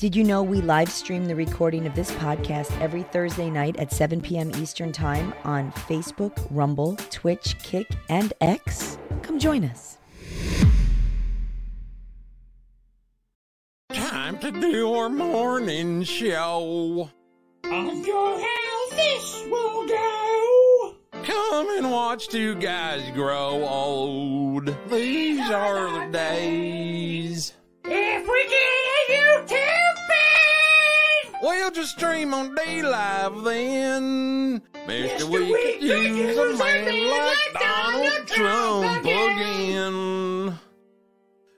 Did you know we live stream the recording of this podcast every Thursday night at 7 p.m. Eastern Time on Facebook, Rumble, Twitch, Kick, and X? Come join us. Time to do our morning show. Wonder how this will go. Come and watch two guys grow old. These are the days. If we get a YouTube feed, We'll just stream on DLive then. Mr. Mr. We We could use a man like like Donald Trump Trump again.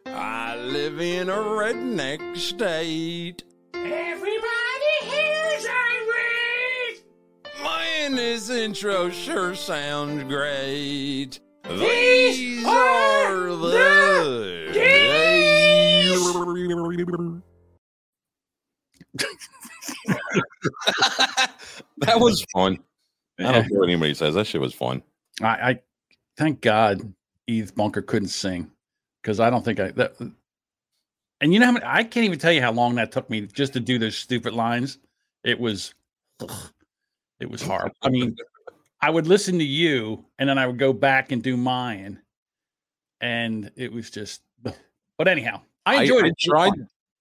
I live in a redneck state. everybody here's irate. Man, this intro sure sounds great. These These are are the the days. that was fun. I don't care what anybody says. That shit was fun. I, I thank God Edith Bunker couldn't sing because I don't think I that. And you know how many? I can't even tell you how long that took me just to do those stupid lines. It was, it was hard. I mean, I would listen to you, and then I would go back and do mine, and it was just. But anyhow, I enjoyed I, it. tried.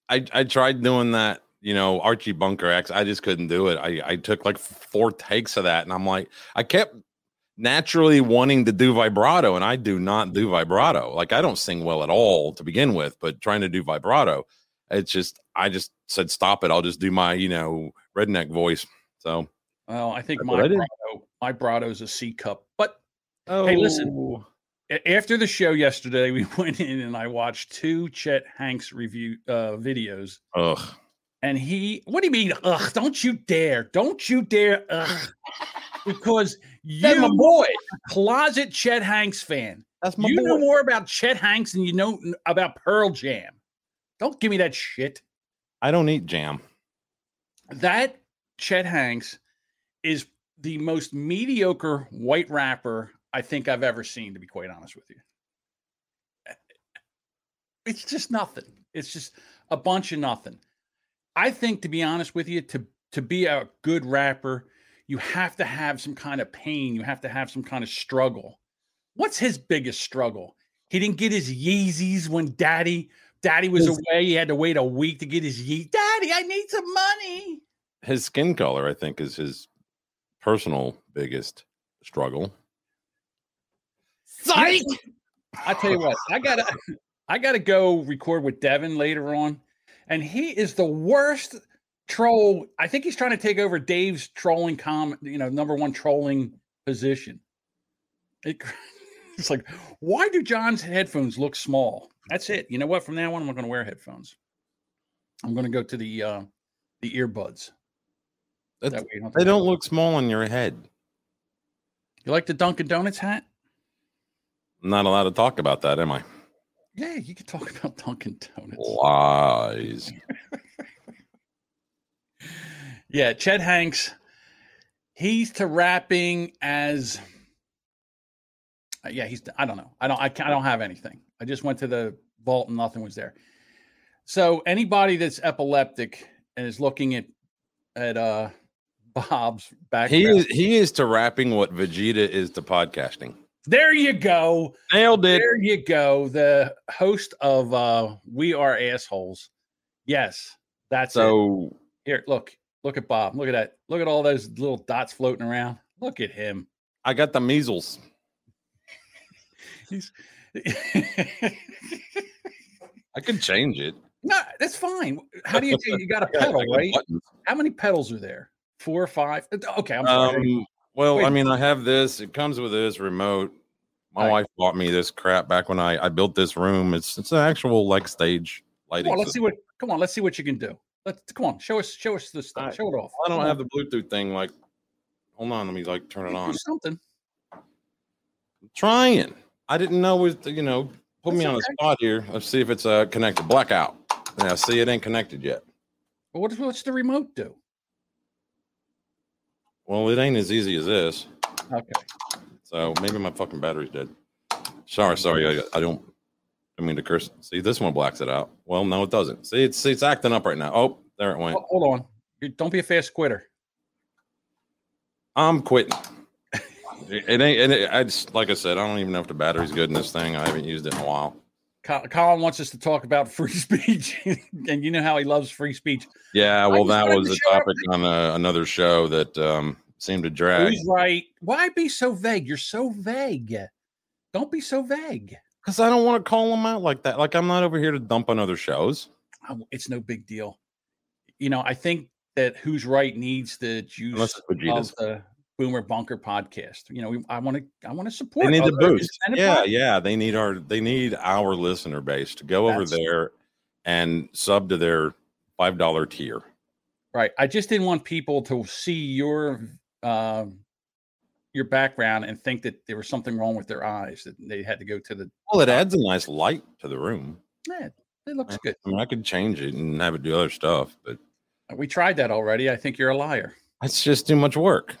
I, I tried doing that. You know, Archie Bunker X. I just couldn't do it. I, I took like four takes of that, and I'm like, I kept naturally wanting to do vibrato, and I do not do vibrato. Like I don't sing well at all to begin with, but trying to do vibrato, it's just I just said stop it. I'll just do my you know redneck voice. So Well, I think my what I. Brado, my Brado is a C cup, but oh. Hey, listen. after the show yesterday, we went in and I watched two Chet Hanks review uh, videos, Ugh. And he, what do you mean? Ugh! Don't you dare! Don't you dare! Ugh! Because That's my you, boy. closet Chet Hanks fan, That's my you know more about Chet Hanks than you know about Pearl Jam. Don't give me that shit. I don't eat jam. That Chet Hanks is the most mediocre white rapper I think I've ever seen, to be quite honest with you. It's just nothing. It's just a bunch of nothing. I think, to be honest with you, to to be a good rapper, you have to have some kind of pain. You have to have some kind of struggle. What's his biggest struggle? He didn't get his Yeezys when Daddy Daddy was His- away. He had to wait a week to get his Yeezys. Daddy, I need some money. His skin color, I think, is his personal biggest struggle. Psych! I tell you what, I gotta I gotta go record with Devin later on. And he is the worst troll. I think he's trying to take over Dave's trolling com, you know, number one trolling position. It, it's like, why do John's headphones look small? That's it. You know what? From now on, I'm not gonna wear headphones. I'm gonna go to the uh the earbuds. That's, That way don't they don't look small on your head. You like the Dunkin' Donuts hat? I'm not allowed to talk about that, am I? Yeah, you can talk about Dunkin' Donuts. Lies. Yeah, Chet Hanks. He's to rapping as. uh, Yeah, he's. I don't know. I don't. I, can't, I don't have anything. I just went to the vault and nothing was there. So anybody that's epileptic and is looking at at uh Bob's back. he is he is to rapping what Vegeta is to podcasting. There you go. Nailed it. There you go. The host of uh We Are Assholes. Yes, that's it. So Here, look, look at Bob. Look at that. Look at all those little dots floating around. Look at him. I got the measles. He's I could change it. no, that's fine. How do you? You got a pedal, right? How many pedals are there? Four or five? Uh, Okay, I'm sorry. Um, well, Wait. I mean, I have this. It comes with this remote. My Right. wife bought me this crap back when I, I built this room. It's it's an actual like stage lighting. come on, let's see what. Come on, let's see what you can do. Let's come on. Show us. Show us this stuff. I- show it off. I don't Come have on, the Bluetooth thing. Like, hold on, let me like turn it do on. something. trying. I didn't know it was, you know, put me That's on the spot here. Let's see if it's uh connected. Blackout. Yeah, see, it ain't connected yet. Well, what, what's the remote do? Well, it ain't as easy as this. Okay. So maybe my fucking battery's dead. Sorry, sorry. I, I don't. I mean to curse. See, this one blacks it out. Well, no, it doesn't. See, it's it's acting up right now. Oh, There it went. Oh, hold on. You- Don't be a fast quitter. I'm quitting. it ain't. And it, I just, like I said, I don't even know if the battery's good in this thing. I haven't used it in a while. Colin wants us to talk about free speech, and you know how he loves free speech. Yeah, well, that was a topic on uh another show that um, seemed to drag. Who's right? Why be so vague? You're so vague. Don't be so vague. Because I don't want to call them out like that. Like I'm not over here to dump on other shows. It's no big deal. You know, I think that who's right needs the juice Unless it's Vegeta's. of the Boomer Bunker podcast. You know, we, I want to, I want to support. They need the boost. Yeah, podcasts. yeah. They need our they need our listener base to go over there and sub to their five dollar tier. Right. I just didn't want people to see your um your background and think that there was something wrong with their eyes that they had to go to the. Well, it adds a nice light to the room. Yeah, it looks good. I mean, I could change it and have it do other stuff, but We tried that already. I think you're a liar. it's just too much work.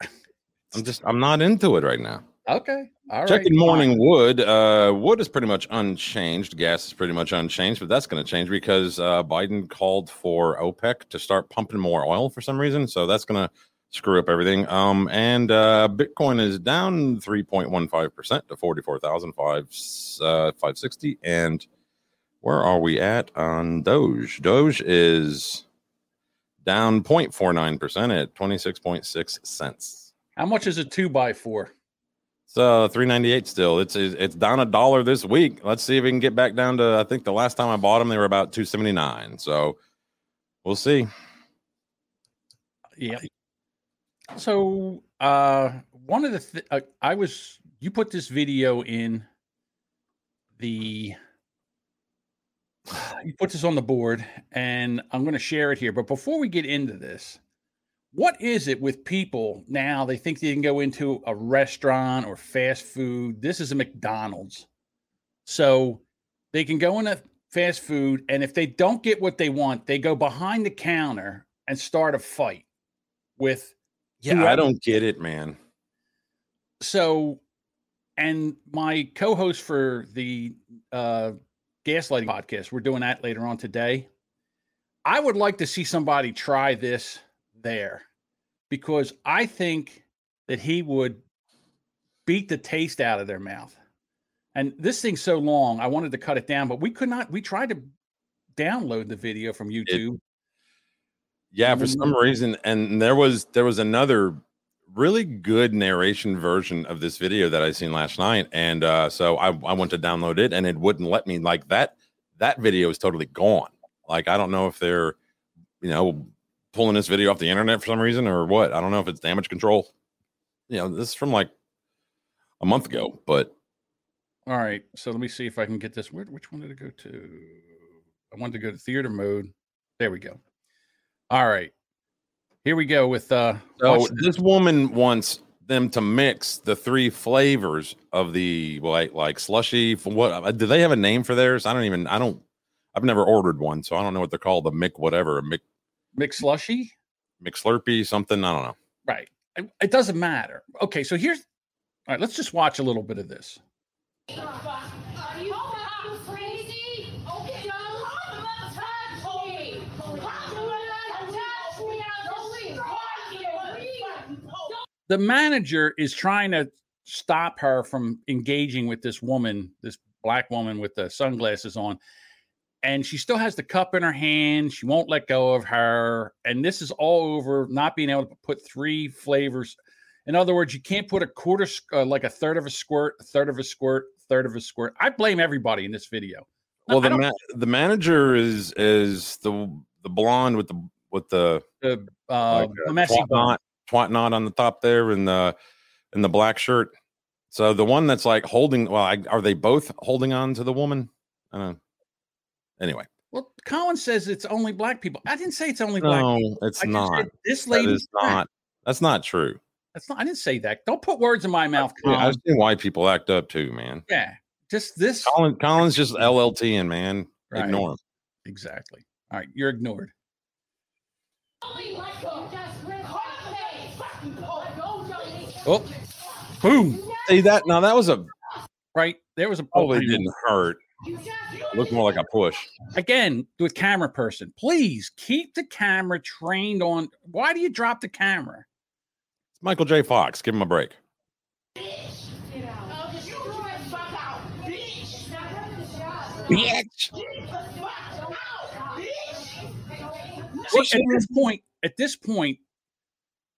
I'm just I'm not into it right now. Okay. All right. Checking fine. morning wood. Uh, wood is pretty much unchanged. Gas is pretty much unchanged, but that's going to change because uh, Biden called for OPEC to start pumping more oil for some reason. So that's going to screw up everything. Um, and uh, Bitcoin is down 3.15 percent to 44,560. And where are we at on Doge? Doge is down 0.49 percent at 26.6 cents. How much is a two by four? So 398 still. It's it's down a dollar this week. Let's see if we can get back down to I think the last time I bought them they were about 279. So we'll see. Yeah. So, uh, one of the th- uh, I was you put this video in the you put this on the board, and I'm going to share it here. But before we get into this, what is it with people now? They think they can go into a restaurant or fast food. This is a McDonald's, so they can go into fast food, and if they don't get what they want, they go behind the counter and start a fight with Yeah, I don't get it, man. so and my co-host for the uh gaslighting podcast we're doing that later on today. I would like to see somebody try this there because i think that he would beat the taste out of their mouth. And this thing's so long i wanted to cut it down but we could not we tried to download the video from youtube Yeah, for some reason and there was there was another really good narration version of this video that I seen last night and uh so I I went to download it and it wouldn't let me like that that video is totally gone. Like I don't know if they're you know pulling this video off the internet for some reason or what. I don't know if it's damage control. You know, this is from like a month ago, but All right, so let me see if I can get this. Where, which one did it go to? I wanted to go to theater mode. There we go. All right, here we go with uh. So this. woman wants them to mix the three flavors of the like like slushy. For what uh, do they have a name for theirs? I don't even. I don't. I've never ordered one, so I don't know what they're called. The Mick whatever, Mick Mix slushy. McSlurpee something. I don't know. Right. It, it doesn't matter. Okay, so here's. All right, let's just watch a little bit of this. Are you fucking crazy? Okay, no, I'm not touching me. I'm not touching me. I'm just The manager is trying to stop her from engaging with this woman, this black woman with the sunglasses on. And she still has the cup in her hand. She won't let go of her. And this is all over not being able to put three flavors. In other words, you can't put a quarter, uh, like a third of a squirt, a third of a squirt, third of a squirt. I blame everybody in this video. Well, the ma- the manager is is the the blonde with the with the the, uh, like, the uh, messy twat bun. knot, twat knot on the top there, and the and the black shirt. So the one that's like holding. Well, I, are they both holding on to the woman? I don't know. Anyway, Well, Colin says it's only black people. I didn't say it's only black. no, people. it's not. this lady is not. That's not true. That's not. I didn't say that. Don't put words in my mouth, Colin. I've seen white people act up too, man. Yeah, just this. Colin, Colin's just LLT and man, Right. ignore him. Exactly. All right, you're ignored. Oh, boom! See that now? That was a Right there was a probably I know. didn't hurt, Look more like a push. Again, with camera person, please keep the camera trained on. Why do you drop the camera? It's Michael J. Fox. Give him a break. Bitch. See, at this point, at this point,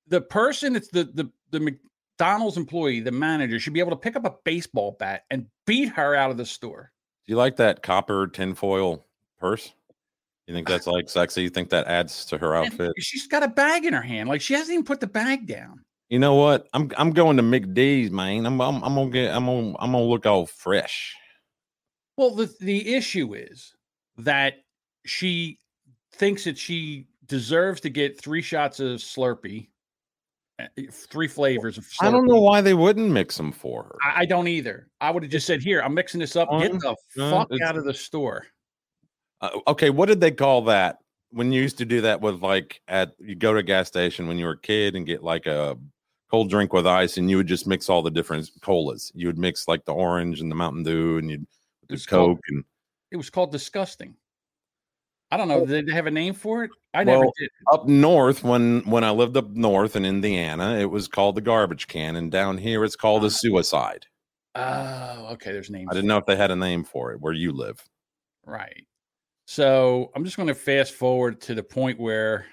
the person that's the the the McDonald's employee, the manager, should be able to pick up a baseball bat and beat her out of the store. Do you like that copper tinfoil purse? You think ah. that's like sexy? You think that adds to her And outfit? she's got a bag in her hand, like she hasn't even put the bag down. You know what? I'm I'm going to McD's, man. I'm I'm, I'm gonna get I'm gonna I'm gonna look all fresh. Well, the the issue is that she thinks that she deserves to get three shots of Slurpee, three flavors of. I don't know why they wouldn't mix them for her. I, I don't either. I would have just said, "Here, I'm mixing this up. Get the No, fuck out of the store." Uh, okay, what did they call that when you used to do that with like at you go to a gas station when you were a kid and get like a cold drink with ice and you would just mix all the different colas. You would mix like the orange and the Mountain Dew and you'd the was called- Coke and It was called disgusting. I don't know. Did they have a name for it? I never Well, did. up north when when I lived up north in Indiana, it was called the garbage can, and down here it's called a Uh-huh. suicide. Oh, okay. There's names. I didn't know if they had a name for it where you live. Right. So I'm just going to fast forward to the point where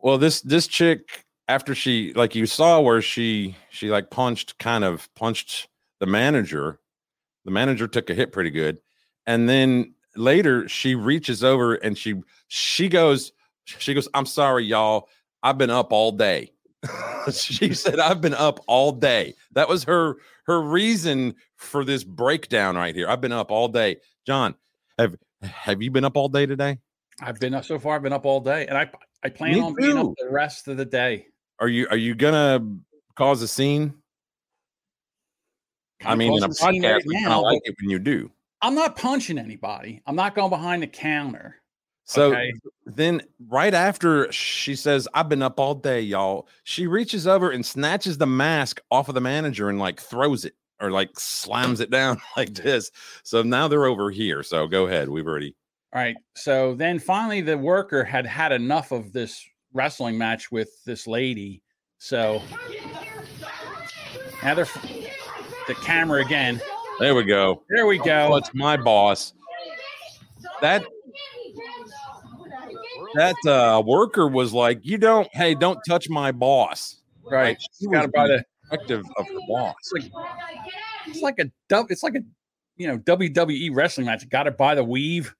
Well, this this chick after she like you saw where she she like punched kind of punched the manager. The manager took a hit pretty good. And then later she reaches over and she she goes she goes, "I'm sorry y'all. I've been up all day." she said, "I've been up all day." That was her her reason for this breakdown right here. I've been up all day. John, have have you been up all day today? I've been up so far, I've been up all day, and I I plan Me on being up the rest of the day. Are you are you gonna cause a scene? I mean, in a causing a scene podcast, right now, of like it when you do. I'm not punching anybody. I'm not going behind the counter. So okay? then, right after she says, "I've been up all day, y'all," she reaches over and snatches the mask off of the manager and like throws it or like slams it down like this. So now they're over here. So go ahead. We've already. All right. So then finally, the worker had had enough of this wrestling match with this lady. So now they're the camera again. There we go. There we Oh, go. it's my boss. That that uh, worker was like, "You don't. Hey, don't touch my boss." Right. Like, she Got by the. protective of her boss. It's like it's like a. It's like a you know WWE wrestling match. Got it by the weave,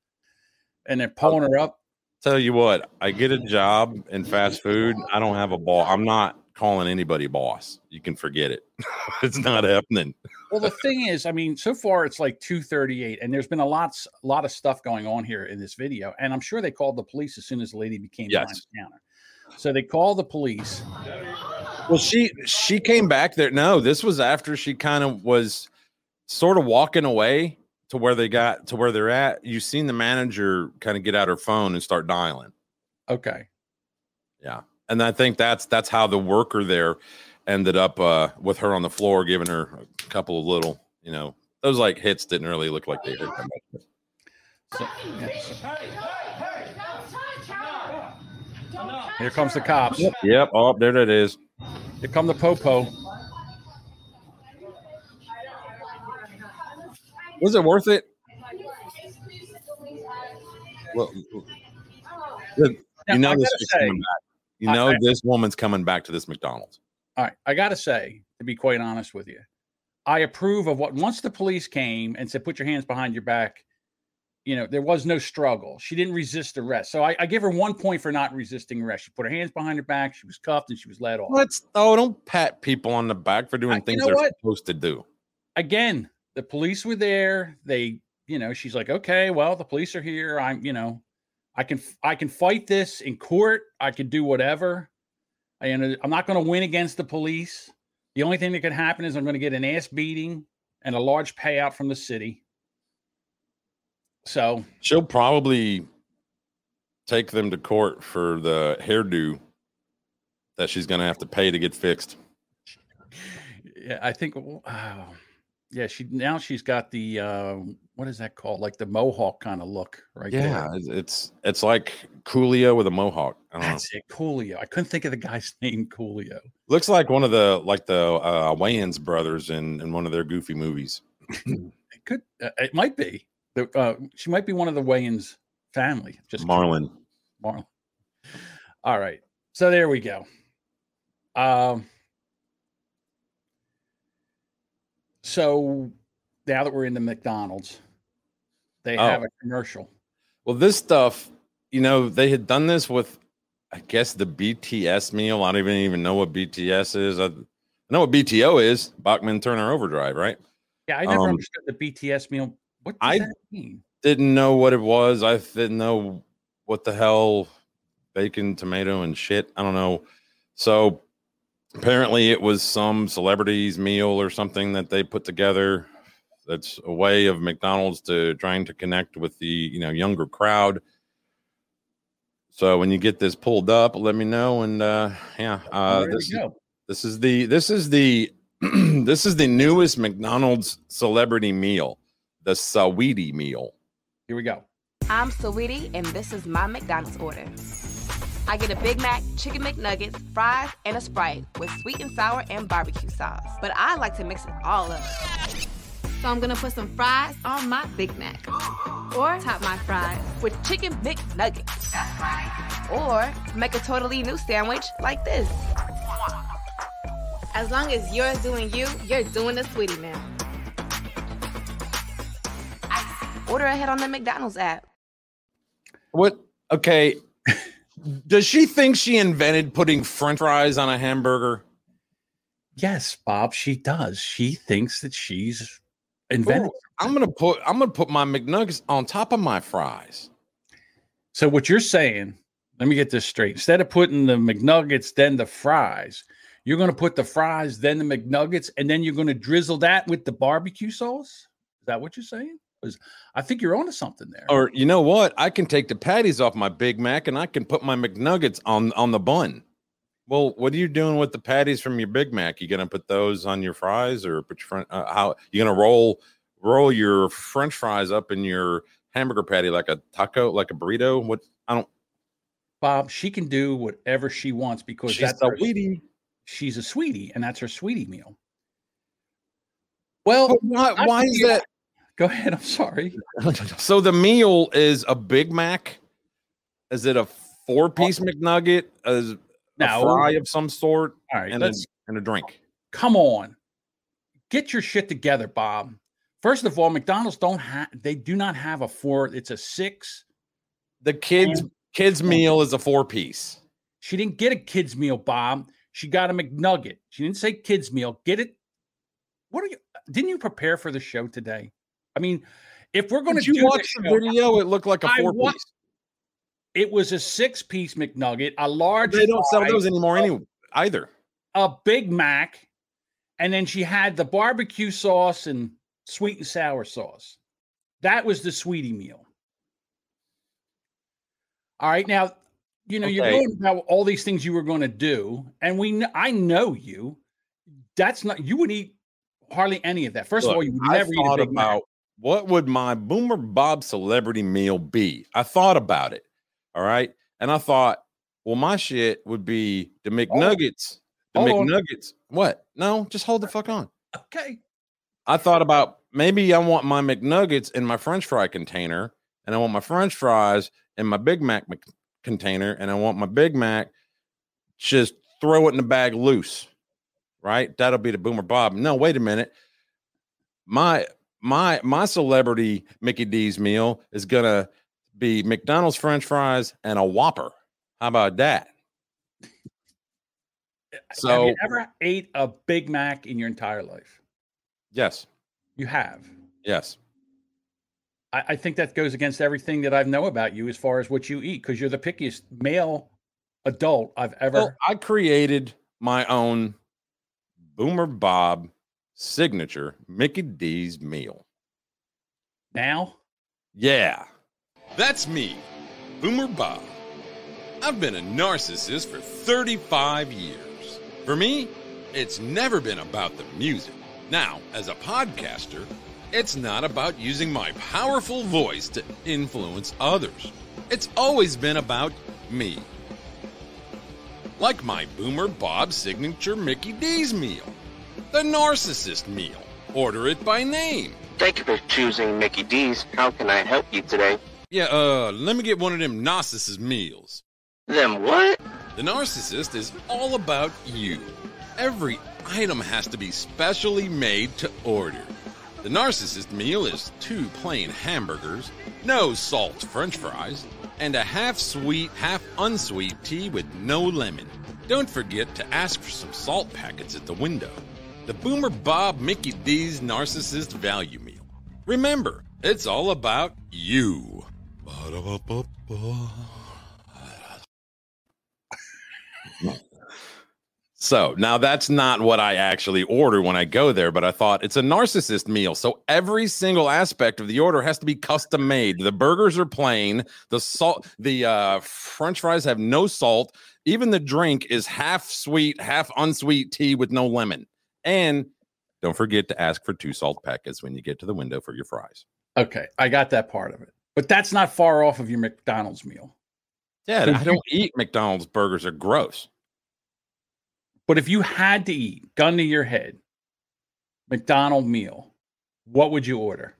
and they're pulling her up. Tell you what, I get a job in fast food. I don't have a ball. I'm not calling anybody boss. You can forget it. it's not happening. Well, the thing is, I mean, so far it's like 238, and there's been a lot, lot of stuff going on here in this video. And I'm sure they called the police as soon as the lady became Yes. the counter. So they call the police. Well, she she came back there. No, this was after she kind of was sort of walking away to where they got to where they're at. You seen the manager kind of get out her phone and start dialing. Okay. And I think that's that's how the worker there ended up uh, with her on the floor, giving her a couple of little, you know, those like hits didn't really look like they hurt that much. So, yeah, here comes the cops. Yep. Oh, there it is. Here come the popo. Was it worth it? Well, you know this is say- coming back. You know I- this woman's coming back to this McDonald's. All right, I got to say, to be quite honest with you, I approve of what once the police came and said, "Put your hands behind your back." You know, there was no struggle. She didn't resist arrest, so I, I give her one point for not resisting arrest. She put her hands behind her back. She was cuffed and she was let off. Let's oh, don't pat people on the back for doing I- you things know they're what? supposed to do. Again, the police were there. They, you know, she's like, "Okay, well, the police are here. I'm, you know, I can I can fight this in court. I can do whatever. And I'm not going to win against the police. The only thing that could happen is I'm going to get an ass beating and a large payout from the city. So She'll probably take them to court for the hairdo that she's going to have to pay to get fixed. yeah, I think. Oh, Yeah, she now she's got the uh, what is that called? Like the mohawk kind of look, right? Yeah, there. it's it's, like Coolio with a mohawk. I don't know. that's it, Coolio. I couldn't think of the guy's name, Coolio. Looks like one of the like the uh, Wayans brothers in in one of their goofy movies. It could, uh, it might be. The, uh, she might be one of the Wayans family. Just kidding. Marlon. Marlon. All right. So there we go. Um so now that we're in the McDonald's, they Oh. have a commercial. Well, this stuff, you know, they had done this with, I guess, the BTS meal. I don't even even know what BTS is. I, I know what BTO is. Bachman Turner Overdrive, right? Yeah, I never Um, understood the BTS meal. What does I- that mean? Didn't know what it was. I didn't know what the hell bacon, tomato, and shit. I don't know. So apparently, it was some celebrity's meal or something that they put together. That's a way of McDonald's to trying to connect with the you know younger crowd. So when you get this pulled up, let me know. And uh, yeah, uh, this this is the this is the this is the newest McDonald's celebrity meal, the Saweetie meal. Here we go. I'm Saweetie, and this is my McDonald's order. I get a Big Mac, chicken McNuggets, fries, and a Sprite with sweet and sour and barbecue sauce. But I like to mix it all up. So I'm gonna put some fries on my Big Mac. Or top my fries with chicken McNuggets. That's right. Or make a totally new sandwich like this. As long as you're doing you, you're doing the Saweetie meal. Order ahead on the McDonald's app. What? Okay. Does she think she invented putting French fries on a hamburger? Yes, Bob, she does. She thinks that she's invented. Ooh, I'm gonna put I'm gonna put my McNuggets on top of my fries. So what you're saying, let me get this straight. Instead of putting the McNuggets, then the fries, you're going to put the fries, then the McNuggets, and then you're going to drizzle that with the barbecue sauce. Is that what you're saying? I think you're onto something there. Or you know what? I can take the patties off my Big Mac and I can put my McNuggets on on the bun. Well, what are you doing with the patties from your Big Mac? You gonna put those on your fries, or put your front? Uh, how you gonna roll roll your French fries up in your hamburger patty like a taco, like a burrito? What I don't. Bob, she can do whatever she wants because She's that's a her- weedy. she's a sweetie, and that's her sweetie meal. Well, why? Why is that? Go ahead. I'm sorry. So the meal is a Big Mac. Is it a four piece McNugget? Is a No. fry of some sort All right, and a, and a drink? come on. Get your shit together, Bob. First of all, McDonald's don't have they do not have a four, it's a six. The kids kids meal is a four piece. She didn't get a kids meal, Bob. She got a McNugget. She didn't say kids meal. Get it? What are you? Didn't you prepare for the show today? I mean, if we're going to Did you do watch the the show, video? It looked like a four wa- piece. it was a six-piece McNugget, a large, They don't sell those anymore any either. a Big Mac, and then she had the barbecue sauce and sweet and sour sauce. That was the sweetie meal. All right, now you know you're going about all these things you were going to do, and we kn- I know you. That's not you would eat hardly any of that. First of all, you would I never eat a thought Big Mac. What would my Boomer Bob celebrity meal be. I thought about it. All right, and I thought, well, my shit would be the McNuggets. The Hold on. McNuggets. What? No, just hold the fuck on. Okay, I thought about maybe I want my McNuggets in my French fry container, and I want my French fries in my Big Mac Mc- container, and I want my Big Mac just throw it in the bag loose. Right? That'll be the Boomer Bob. No, wait a minute. My my my celebrity Mickey D's meal is gonna be McDonald's French fries and a Whopper. How about that? have So you ever ate a Big Mac in your entire life? yes, You have. yes. I, I think that goes against everything that I know about you as far as what you eat, because you're the pickiest male adult I've ever. Well, I created my own Boomer Bob signature Mickey D's meal. now, Yeah, that's me, Boomer Bob. I've been a narcissist for 35 years. For me, it's never been about the music, Now, as a podcaster, it's not about using my powerful voice to influence others. It's always been about me. Like my Boomer Bob signature Mickey D's meal, the Narcissist meal. Order it by name. Thank you for choosing Mickey D's. How can I help you today? Yeah, uh, let me get one of them Narcissist meals. Them what? The Narcissist is all about you. Every item has to be specially made to order. The Narcissist meal is two plain hamburgers, no salt french fries, and a half sweet, half unsweet tea with no lemon. Don't forget to ask for some salt packets at the window. The Boomer Bob Mickey D's Narcissist Value Meal. Remember, it's all about you. So now that's not what I actually order when I go there, but I thought it's a narcissist meal. So every single aspect of the order has to be custom made. The burgers are plain, the salt, the uh, French fries have no salt. Even the drink is half sweet, half unsweet tea with no lemon. And don't forget to ask for two salt packets when you get to the window for your fries. Okay, I got that part of it. But that's not far off of your McDonald's meal. Yeah, I don't eat McDonald's burgers. They're gross. But if you had to eat, gun to your head, McDonald meal, what would you order?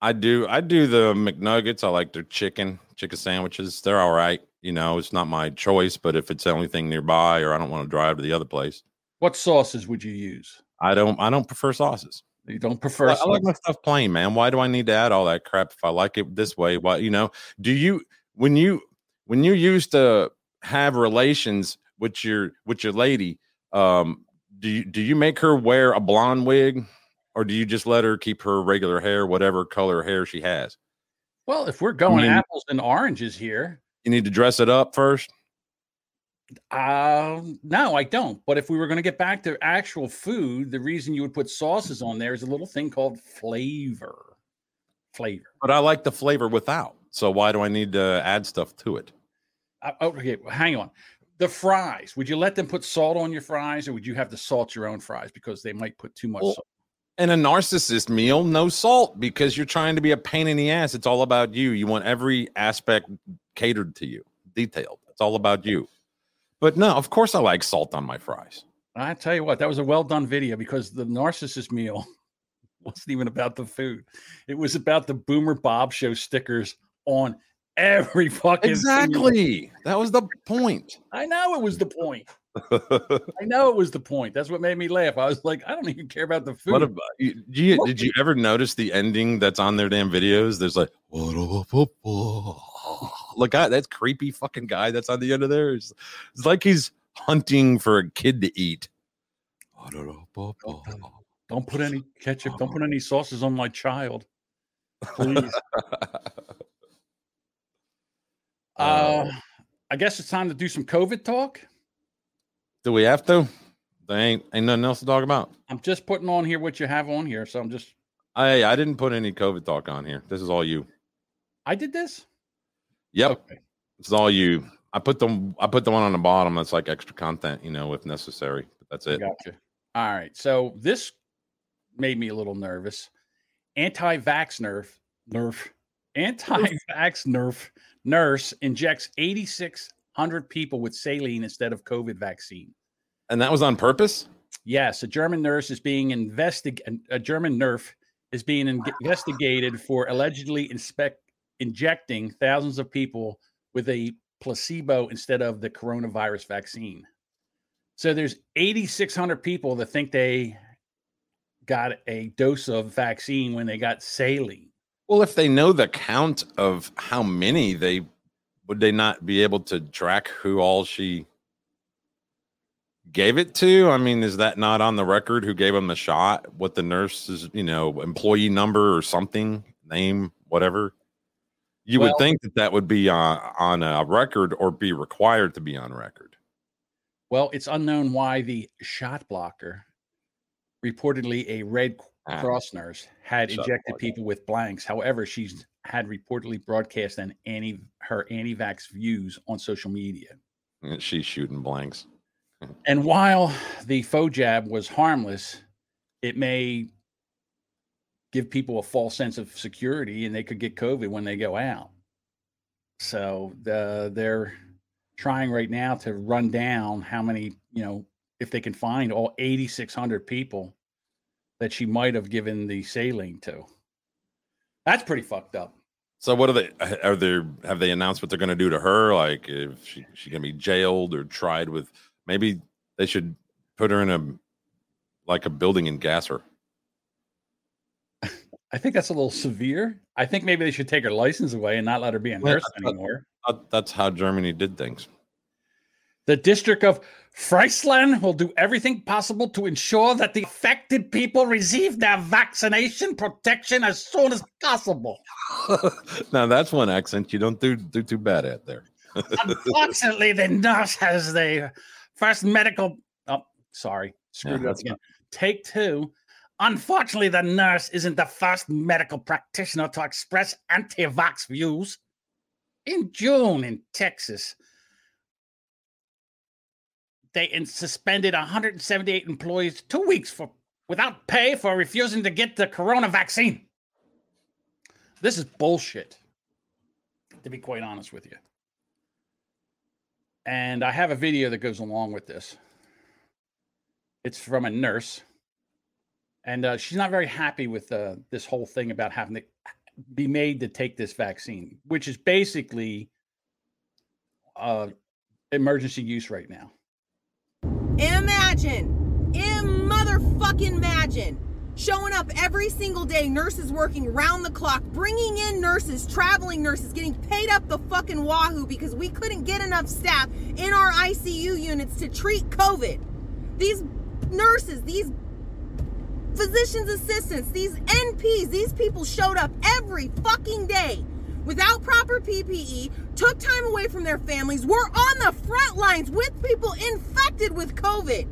I do. I do the McNuggets. I like their chicken, chicken sandwiches. They're all right. You know, it's not my choice, but if it's the only thing nearby or I don't want to drive to the other place, What sauces would you use? I don't. I don't prefer sauces. You don't prefer I, I like my stuff plain, man. Why do I need to add all that crap if I like it this way? Why, you know? Do you when you when you used to have relations with your with your lady? Um, do you do you make her wear a blonde wig, or do you just let her keep her regular hair, whatever color hair she has? Well, if we're going mean- apples and oranges here, You need to dress it up first. Uh, no, I don't. But if we were going to get back to actual food, the reason you would put sauces on there is a little thing called flavor. Flavor. But I like the flavor without. So why do I need to add stuff to it? Uh, okay, hang on. The fries. Would you let them put salt on your fries, or would you have to salt your own fries because they might put too much Well, salt? And a narcissist meal, no salt because you're trying to be a pain in the ass. It's all about you. You want every aspect catered to you, detailed. It's all about you. But no, of course I like salt on my fries. I tell you what, that was a well done video because the narcissist meal wasn't even about the food. It was about the Boomer Bob show stickers on every fucking thing. Exactly. That was the point. I know it was the point. I know it was the point. That's what made me laugh. I was like, I don't even care about the food. what about do you, did you ever notice the ending that's on their damn videos? There's like look at that creepy fucking guy that's on the end of there. It's, it's like he's hunting for a kid to eat. don't put any ketchup, don't put any sauces on my child. Please. uh, I guess it's time to do some COVID talk. Do we have to? There ain't ain't nothing else to talk about. I'm just putting on here what you have on here. So I'm just, I I didn't put any COVID talk on here. This is all you. I did this. Yep, Okay. it's all you. I put them. I put the one on the bottom. That's like extra content, you know, if necessary. But that's it. Gotcha. All right. So this made me a little nervous. Anti-vax nerf, nerf, anti-vax nerf nurse injects 8,600 people with saline instead of COVID vaccine. And that was on purpose. Yes, a German nurse is being investigated. A German nerf is being in- investigated for allegedly inspect injecting thousands of people with a placebo instead of the coronavirus vaccine. So there's 8,600 people that think they got a dose of vaccine when they got saline. Well, if they know the count of how many, they would they not be able to track who all she gave it to? I mean, is that not on the record? Who gave them the shot? What the nurse's you know employee number or something, name, whatever. You Well- would think that that would be on on a record or be required to be on record. Well, it's unknown why the shot blocker, reportedly a Red Ah. Cross nurse, had injected blocker. people with blanks. However, she's had reportedly broadcast an anti her anti-vax views on social media. She's shooting blanks. And while the faux jab was harmless, it may give people a false sense of security and they could get COVID when they go out. So the, they're trying right now to run down how many, you know, if they can find all 8,600 people that she might have given the saline to. That's pretty fucked up. So what are they? Are they? Have they announced what they're going to do to her? Like, if she she going to be jailed or tried with? Maybe they should put her in a like a building and gas her. I think that's a little severe. I think maybe they should take her license away and not let her be a nurse anymore. That's how Germany did things. The District of Friesland will do everything possible to ensure that the affected people receive their vaccination protection as soon as possible. now that's one accent you don't do do too bad at there. Unfortunately, the nurse has the first medical. Oh, sorry, screwed yeah, up again. Not... Take two. Unfortunately, the nurse isn't the first medical practitioner to express anti-vax views. In June, in Texas, they suspended 178 employees two weeks for without pay for refusing to get the corona vaccine. This is bullshit, to be quite honest with you. And I have a video that goes along with this. It's from a nurse, and uh, she's not very happy with uh, this whole thing about having to be made to take this vaccine, which is basically uh, emergency use right now. Imagine, Im motherfucking imagine showing up every single day, nurses working round the clock, bringing in nurses, traveling nurses, getting paid up the fucking wahoo because we couldn't get enough staff in our ICU units to treat COVID. These nurses, these physician's assistants, these NPs, these people showed up every fucking day without proper PPE, took time away from their families, were on the front lines with people infected with COVID.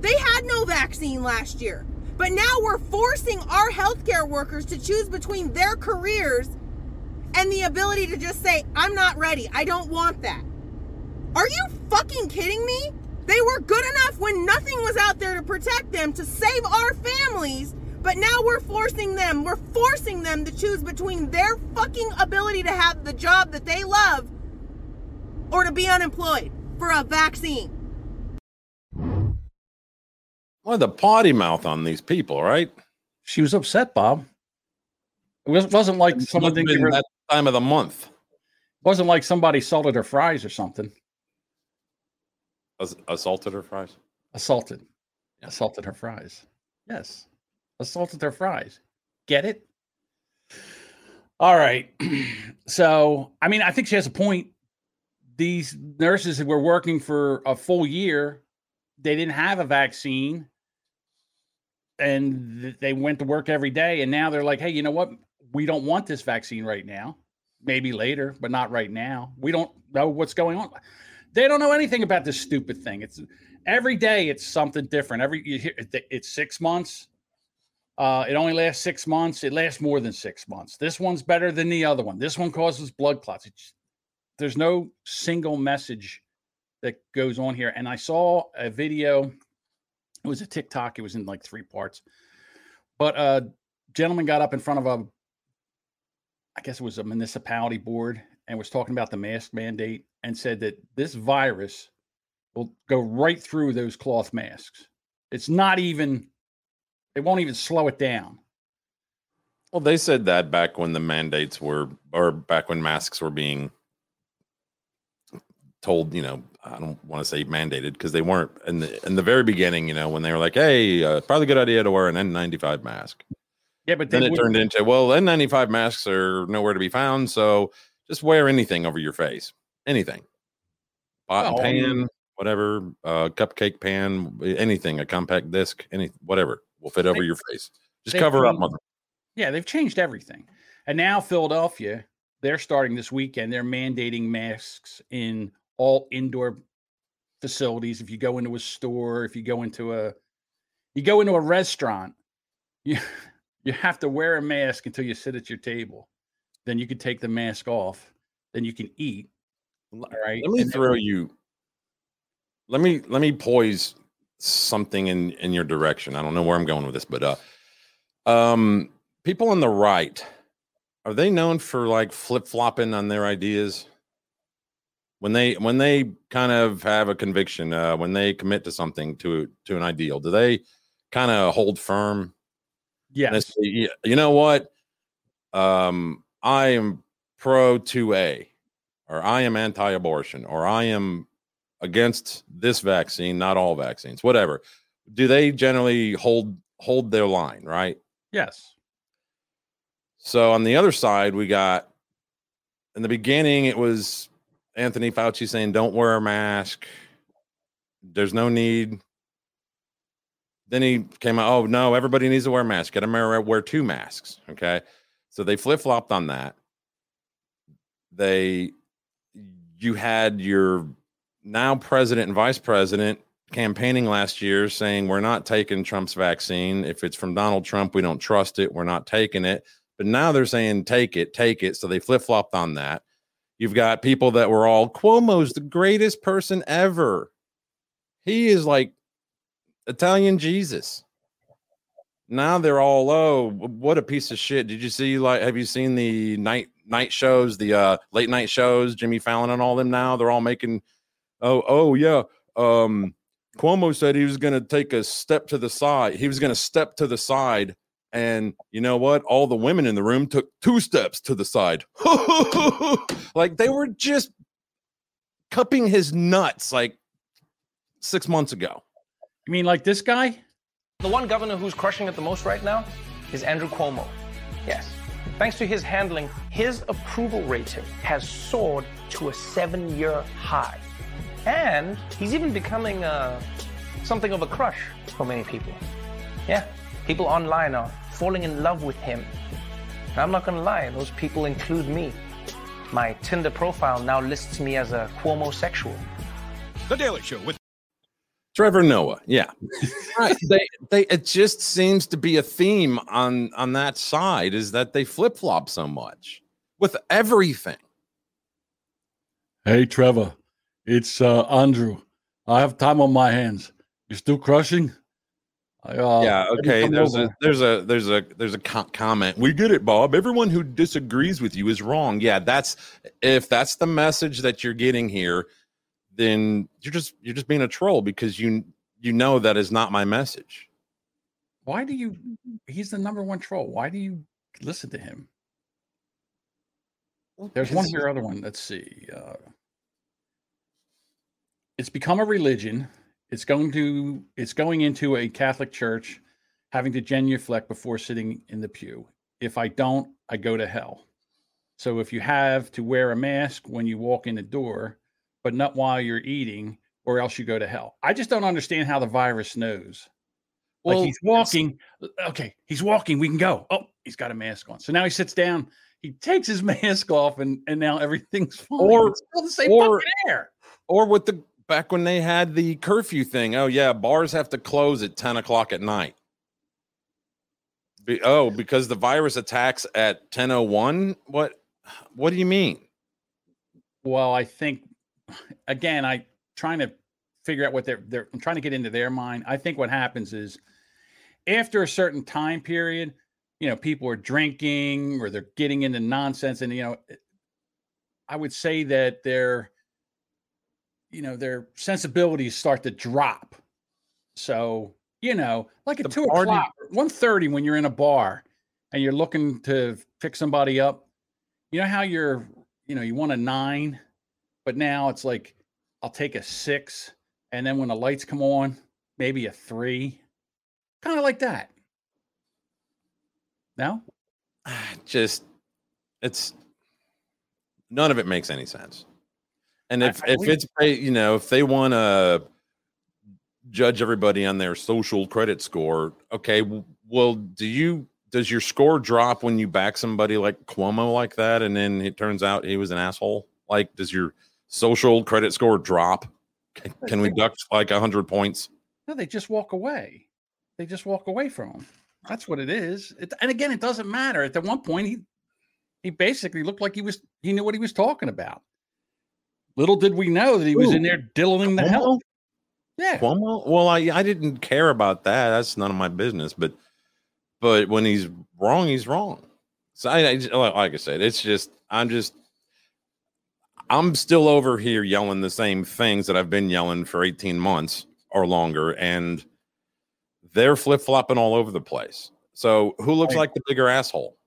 They had no vaccine last year. But now we're forcing our healthcare workers to choose between their careers and the ability to just say, I'm not ready. I don't want that. Are you fucking kidding me? They were good enough when nothing was out there to protect them to save our families but now we're forcing them, we're forcing them to choose between their fucking ability to have the job that they love or to be unemployed for a vaccine. Well, the potty mouth on these people, right? She was upset, Bob. It wasn't like someone didn't that time of the month. It wasn't like somebody salted her fries or something. Assaulted her fries. Assaulted. Yeah. Assaulted her fries. Yes assaulted her fries. Get it? All right. so, I mean, I think she has a point. These nurses that were working for a full year, they didn't have a vaccine and they went to work every day. And now they're like, hey, you know what? We don't want this vaccine right now. Maybe later, but not right now. We don't know what's going on. They don't know anything about this stupid thing. It's every day it's something different. Every you hear it's six months, uh, it only lasts six months. It lasts more than six months. This one's better than the other one. This one causes blood clots. It's, there's no single message that goes on here. And I saw a video. It was a TikTok. It was in like three parts. But a gentleman got up in front of a, I guess it was a municipality board, and was talking about the mask mandate and said that this virus will go right through those cloth masks. It's not even they won't even slow it down. Well, they said that back when the mandates were, or back when masks were being told, you know, I don't want to say mandated because they weren't in the in the very beginning. You know, when they were like, "Hey, uh, probably a good idea to wear an N95 mask." Yeah, but then it turned into, "Well, N95 masks are nowhere to be found, so just wear anything over your face, anything, pot and pan, whatever, uh, cupcake pan, anything, a compact disc, any whatever." will fit over they, your face. Just cover up, mother. Yeah, they've changed everything. And now Philadelphia, they're starting this weekend. They're mandating masks in all indoor facilities. If you go into a store, if you go into a you go into a restaurant, you you have to wear a mask until you sit at your table. Then you can take the mask off. Then you can eat. All right. Let me throw you. Let me let me poise something in in your direction. I don't know where I'm going with this, but uh, um, people on the right are they known for like flip flopping on their ideas? When they when they kind of have a conviction, uh, when they commit to something to to an ideal, do they kind of hold firm? Yes. say, "Yeah, you know what? Um, I am pro 2A, or I am anti abortion, or I am against this vaccine, not all vaccines, whatever. Do they generally hold hold their line, right? Yes. So on the other side, we got in the beginning, it was Anthony Fauci saying, don't wear a mask. There's no need. Then he came out, oh, no, everybody needs to wear a mask. Get them to wear two masks. Okay. So they flip flopped on that. They, you had your now president and vice president campaigning last year saying, we're not taking Trump's vaccine. If it's from Donald Trump, we don't trust it. We're not taking it. But now they're saying, take it, take it. So they flip flopped on that. You've got people that were all Cuomo's the greatest person ever. He is like Italian Jesus. Now they're all, oh, what a piece of shit. Did you see like have you seen the night night shows, the uh late night shows, Jimmy Fallon and all them now? They're all making oh, oh yeah. Um Cuomo said he was gonna take a step to the side. He was gonna step to the side and you know what? All the women in the room took two steps to the side. like they were just cupping his nuts like six months ago. You mean like this guy? The one governor who's crushing it the most right now is Andrew Cuomo. Yes. Thanks to his handling, his approval rating has soared to a seven year high. And he's even becoming uh, something of a crush for many people. Yeah, people online are falling in love with him. And I'm not gonna lie, those people include me. My Tinder profile now lists me as a Cuomo sexual. The Daily Show with Trevor Noah, yeah, right. They, they, it just seems to be a theme on on that side is that they flip flop so much with everything. Hey, Trevor, it's uh, Andrew. I have time on my hands. You still crushing? I, uh, yeah, okay. There's over. a there's a there's a there's a co- comment. We get it, Bob. Everyone who disagrees with you is wrong. Yeah, that's if that's the message that you're getting here, then you're just you're just being a troll because you you know that is not my message. Why do you? He's the number one troll. Why do you listen to him? There's one here, other one. Let's see. Uh, it's become a religion. It's going to. It's going into a Catholic church, having to genuflect before sitting in the pew. If I don't, I go to hell. So if you have to wear a mask when you walk in the door, but not while you're eating, or else you go to hell. I just don't understand how the virus knows. Like Well, he's walking. Uh, okay, he's walking. We can go. Oh, he's got a mask on. So now he sits down. He takes his mask off, and and now everything's fine. Or- it's still the same or- fucking air. or with the back when they had the curfew thing. Oh yeah, bars have to close at ten o'clock at night. Be, oh, because the virus attacks at ten oh one. What? What do you mean? Well, I think again, I trying to figure out what they're they're I'm trying to get into their mind. I think what happens is after a certain time period, you know, people are drinking or they're getting into nonsense, and you know, eh, I would say that their you know their sensibilities start to drop. So you know, like at The two party- o'clock, one thirty, when you're in a bar and you're looking to pick somebody up, you know how you're, you know, you want a nine, but now it's like I'll take a six, and then when the lights come on, maybe a three, kind of like that. No, Just it's none of it makes any sense. And if I if it's you know if they want to judge everybody on their social credit score, okay. Well, do you does your score drop when you back somebody like Cuomo like that, and then it turns out he was an asshole? Like, does your social credit score drop? Can, can we duct like hundred points? no, they just walk away. They just walk away from him. That's what it is. It, and again, it doesn't matter. At the one point, he he basically looked like he was he knew what he was talking about. Little did we know that he was in there diddling the hell. Yeah. Cuomo? Well, I I didn't care about that. That's none of my business. But but when he's wrong, he's wrong. So I, I just- like I said, it's just I'm just I'm still over here yelling the same things that I've been yelling for 18 months or longer, and they're flip flopping all over the place. So who looks like the bigger asshole?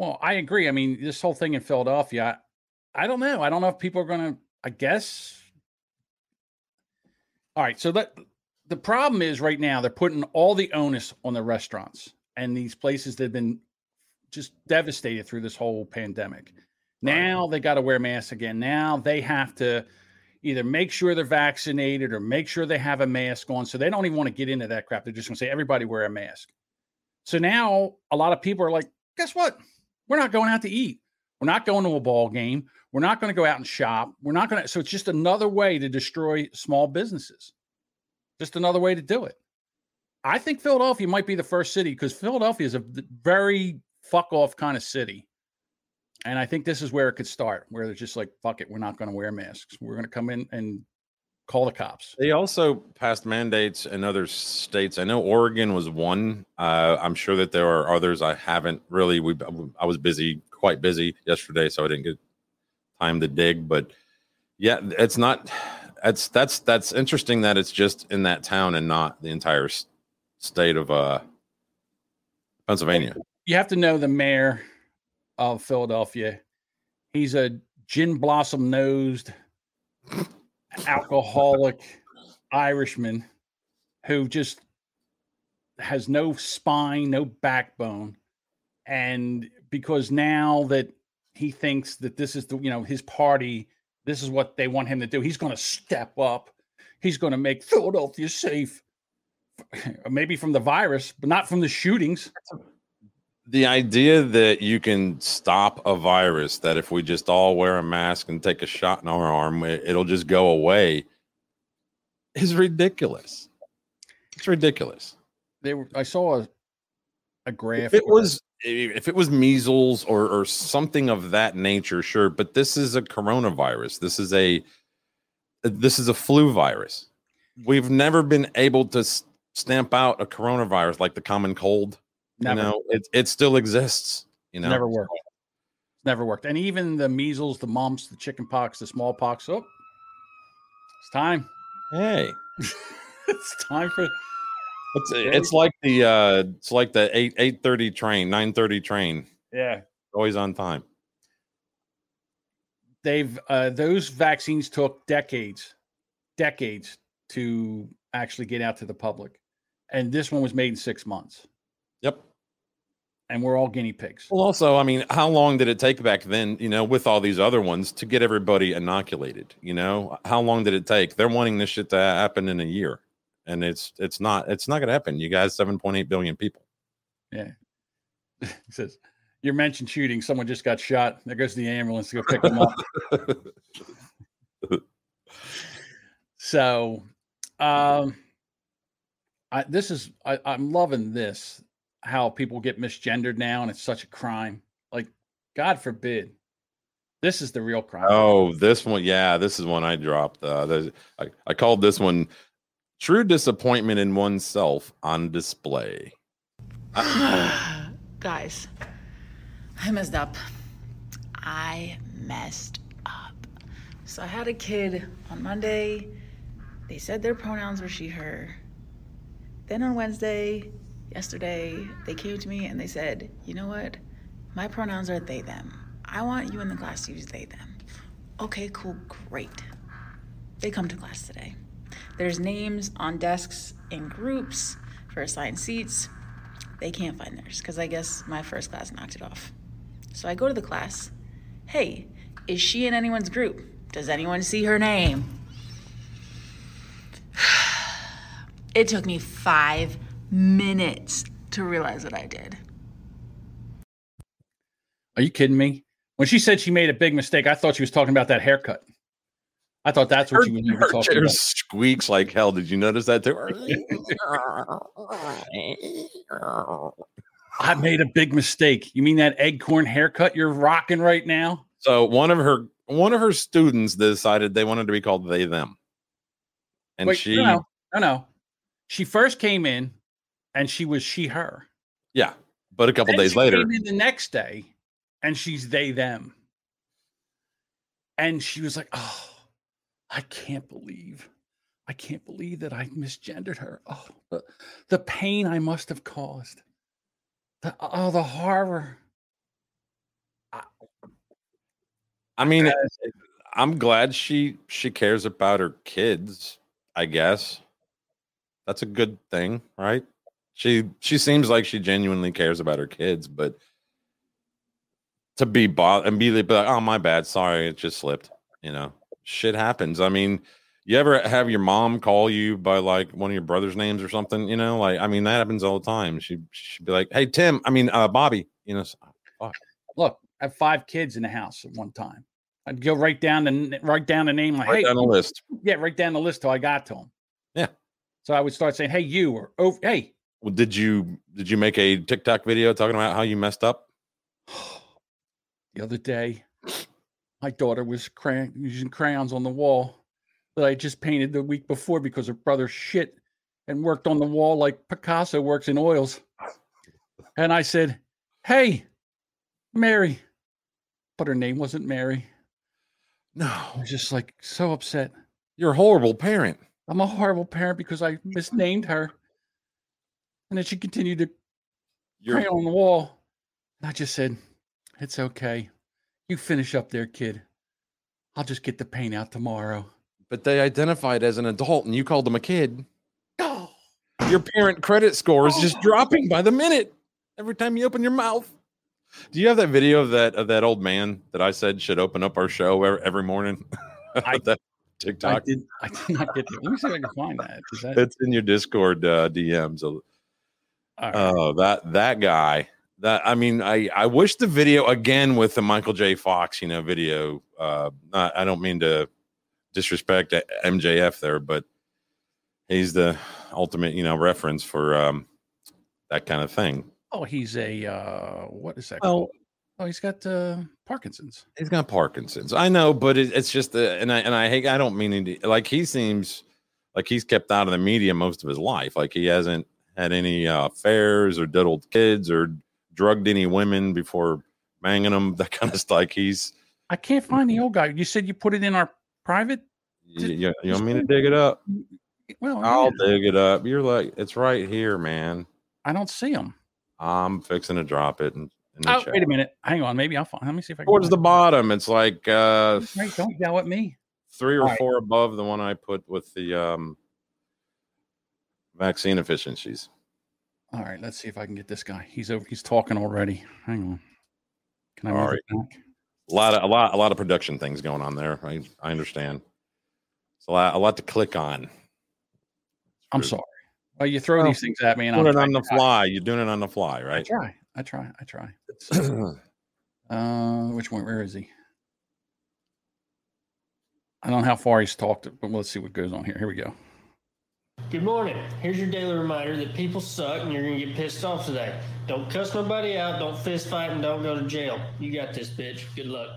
Well, I agree. I mean, this whole thing in Philadelphia, I, I don't know. I don't know if people are going to, I guess. All right. So that the problem is right now, they're putting all the onus on the restaurants and these places that have been just devastated through this whole pandemic. Now they got to wear masks again. Now they have to either make sure they're vaccinated or make sure they have a mask on. So they don't even want to get into that crap. They're just going to say, everybody wear a mask. So now a lot of people are like, guess what? We're not going out to eat. We're not going to a ball game. We're not going to go out and shop. We're not going to. So it's just another way to destroy small businesses. Just another way to do it. I think Philadelphia might be the first city because Philadelphia is a very fuck off kind of city. And I think this is where it could start, where they're just like, fuck it, we're not going to wear masks. We're going to come in and call the cops. They also passed mandates in other states. I know Oregon was one. Uh, I'm sure that there are others. I haven't really. We I was busy, quite busy yesterday, so I didn't get time to dig. But yeah, it's not. That's that's that's interesting that it's just in that town and not the entire state of uh, Pennsylvania. you have to know the mayor of Philadelphia. He's a gin blossom nosed alcoholic Irishman who just has no spine, no backbone. And because now that he thinks that this is the, you know, his party, this is what they want him to do, he's going to step up. He's going to make Philadelphia safe. Maybe from the virus, but not from the shootings. The idea that you can stop a virus that if we just all wear a mask and take a shot in our arm it- it'll just go away is ridiculous. It's ridiculous. They were, I saw a, a graph. if it was if it was measles or or something of that nature sure but this is a coronavirus. This is a this is a flu virus. We've never been able to stamp out a coronavirus like the common cold Never. you know it, it still exists you know never worked. Never worked. And even the measles, the mumps, the chicken pox, the smallpox. Oh, it's time. hey it's time for. It's it's like the uh it's like the eight eight thirty train, nine thirty train, Yeah. always on time. They've uh, those vaccines took decades, decades to actually get out to the public, and this one was made in six months. Yep. And we're all guinea pigs. Well, also, I mean, how long did it take back then? You know, with all these other ones to get everybody inoculated? You know, how long did it take? They're wanting this shit to happen in a year, and it's it's not it's not going to happen. You guys, seven point eight billion people. Yeah. he says, you mentioned shooting. Someone just got shot. There goes the ambulance to go pick them up. so, um, I, this is, I, I'm loving this, how people get misgendered now, and it's such a crime. Like, God forbid. This is the real crime. Oh, this one, yeah, this is one I dropped. Uh, the, I I called this one "True Disappointment in Oneself on Display." Guys, I messed up. I messed up. So I had a kid on Monday. They said their pronouns were she, her. Then on Wednesday, yesterday, they came to me and they said, you know what? My pronouns are they, them. I want you in the class to use they, them. Okay, cool, great. They come to class today. There's names on desks in groups for assigned seats. They can't find theirs because I guess my first class knocked it off. So I go to the class. Hey, is she in anyone's group? Does anyone see her name? It took me five minutes to realize what I did. Are you kidding me? When she said she made a big mistake, I thought she was talking about that haircut. I thought that's what Her, she was her talking chair about. squeaks like hell. Did you notice that too? I made a big mistake. You mean that eggcorn haircut you're rocking right now? So one of her one of her students decided they wanted to be called they them. and Wait, she no, no, no, no. She first came in, and she was she her. yeah, but a couple Then days later, the next day, and she's they them. And she was like, "Oh, I can't believe, I can't believe that I misgendered her. Oh, the, the pain I must have caused. The, oh, the horror. I mean, I'm glad she she cares about her kids. I guess that's a good thing, right? She she seems like she genuinely cares about her kids, but to be bought and be like, oh my bad, sorry, it just slipped. You know, shit happens. I mean, you ever have your mom call you by like one of your brother's names or something? You know, like I mean that happens all the time. She she'd be like, hey Tim, I mean uh Bobby. You know, so- fuck. Look, I have five kids in the house at one time. I'd go right down the write down the name like, Write hey, down the list. yeah, right down the list till I got to them. Yeah. So I would start saying, "Hey, you," or "Oh, hey." Well, did you did you make a TikTok video talking about how you messed up? The other day, my daughter was crayon, using crayons on the wall that I just painted the week before because her brother shit and worked on the wall like Picasso works in oils. And I said, "Hey, Mary," but her name wasn't Mary. No, I was just like so upset. You're a horrible parent. I'm a horrible parent because I misnamed her. And then she continued to You're crayon on the wall. And I just said, It's okay. You finish up there, kid. I'll just get the paint out tomorrow. but they identified as an adult and you called them a kid. Oh, Your parent credit score is just dropping by the minute every time you open your mouth. Do you have that video of that of that old man that I said should open up our show every, every morning? I- that I TikTok. did I did not get that. Let me see if I can find that. Is that It's in your Discord uh, DMs. all right. Oh, that that guy. That I mean, I I wish the video again with the Michael J. Fox, you know, video. Uh, not, I don't mean to disrespect MJF there, but he's the ultimate, you know, reference for um that kind of thing. oh, he's a uh what is that Well- called? Oh, he's got uh Parkinson's. He's got Parkinson's. I know, but it, it's just the and I and I hate. I don't mean to, like he seems like he's kept out of the media most of his life. Like he hasn't had any uh, affairs or diddled kids or drugged any women before banging them. That kind of stuff. Like he's. I can't find the old guy. You said you put it in our private? You, you, you want me to dig it up? Well, I'll yeah, dig it up. You're like it's right here, man. I don't see him. I'm fixing to drop it the Oh, chat. wait a minute. Hang on. Maybe I'll find. Let me see if I can. Towards the it. bottom, it's like uh, Right, don't yell at me. three or All right. four above the one I put with the um, vaccine efficiencies. All right, let's see if I can get this guy. He's over. He's talking already. Hang on. Can I All back? A lot of a lot a lot of production things going on there. I I understand. It's a lot a lot to click on. I'm sorry. Well, you throw Well, these things at me, and Doing I'm it on the fly. You're doing it on the fly, right? I try. I try. I try. Uh, which one? Where is he? I don't know how far he's talked, but let's see what goes on here. Here we go. Good morning. Here's your daily reminder that people suck and you're gonna get pissed off today. Don't cuss nobody out, don't fist fight, and don't go to jail. You got this, bitch. Good luck.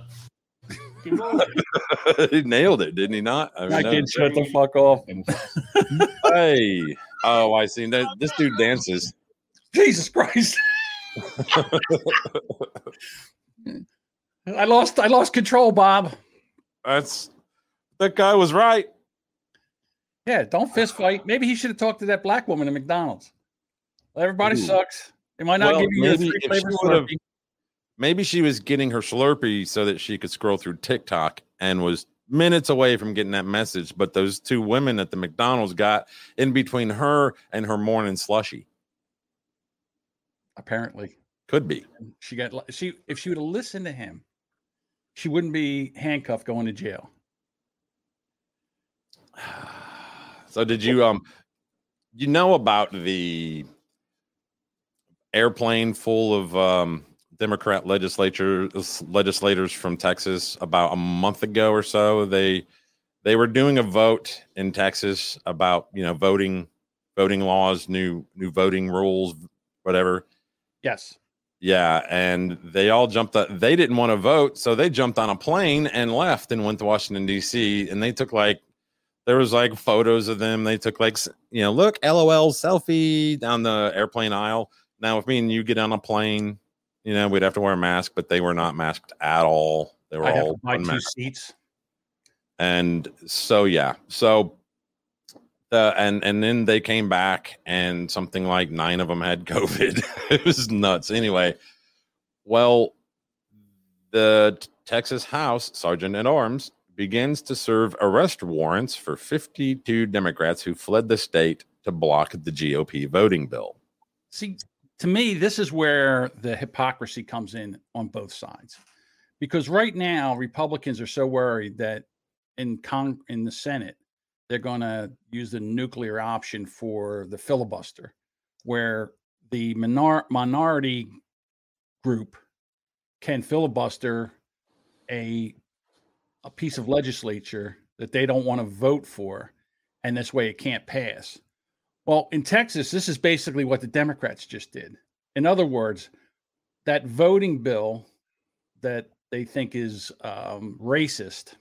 Good morning. he nailed it, didn't he not? I I can was shut the fuck off. Hey, oh, I see. That, this dude dances. Jesus Christ! I lost. I lost control, Bob. That's that guy was right. Yeah, don't fist fight. Maybe he should have talked to that black woman at McDonald's. Everybody Ooh. sucks. They might not Well, give you maybe three flavors Slurpee. Maybe she was getting her Slurpee so that she could scroll through TikTok and was minutes away from getting that message. But those two women at the McDonald's got in between her and her morning slushy. Apparently, Could be. she got. She if she would have listened to him, she wouldn't be handcuffed going to jail. So did you um you know about the airplane full of um Democrat legislature legislators from Texas about a month ago or so? They they were doing a vote in Texas about you know voting voting laws new new voting rules whatever. Yes. yeah and they all jumped up. They didn't want to vote so they jumped on a plane and left and went to Washington DC and they took like there was like photos of them. They took like you know, look, LOL selfie down the airplane aisle. Now, if me and you get on a plane, you know, we'd have to wear a mask, but they were not masked at all. They were I have all buy two seats. and so yeah so the and and then they came back and something like nine of them had covid it was nuts anyway well the texas house sergeant at arms begins to serve arrest warrants for 52 democrats who fled the state to block the gop voting bill See, to me, this is where the hypocrisy comes in on both sides. Because right now, Republicans are so worried that in Cong- in the Senate, they're going to use the nuclear option for the filibuster, where the minor- minority group can filibuster a a piece of legislature that they don't want to vote for, and this way it can't pass. Well, in Texas, this is basically what the Democrats just did. In other words, that voting bill that they think is um, racist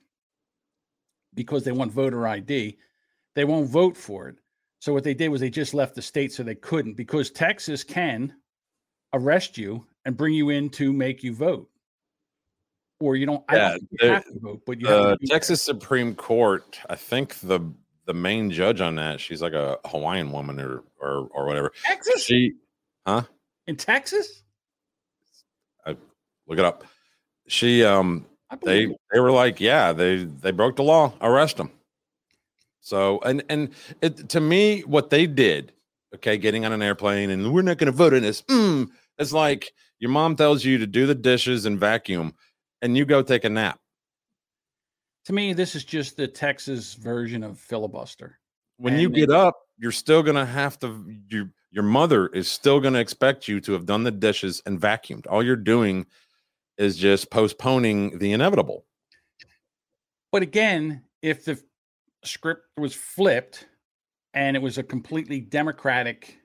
because they want voter ID, they won't vote for it. So what they did was they just left the state so they couldn't because Texas can arrest you and bring you in to make you vote. Or you don't, I Yeah, don't think you the- have to vote, but you the to be there. Texas Supreme Court, I think the the main judge on that, she's like a Hawaiian woman or or or whatever. Texas? She, huh? in Texas. I look it up. She, um, they they were like, yeah, they they broke the law, arrest them. So and and it to me, what they did, okay, getting on an airplane and we're not going to vote on this. Mm, it's like your mom tells you to do the dishes and vacuum, and you go take a nap. To me, this is just the Texas version of filibuster. when you get up, you're still gonna have to. You, your mother is still gonna expect you to have done the dishes and vacuumed. All you're doing is just postponing the inevitable. But again, if the script was flipped and it was a completely democratic,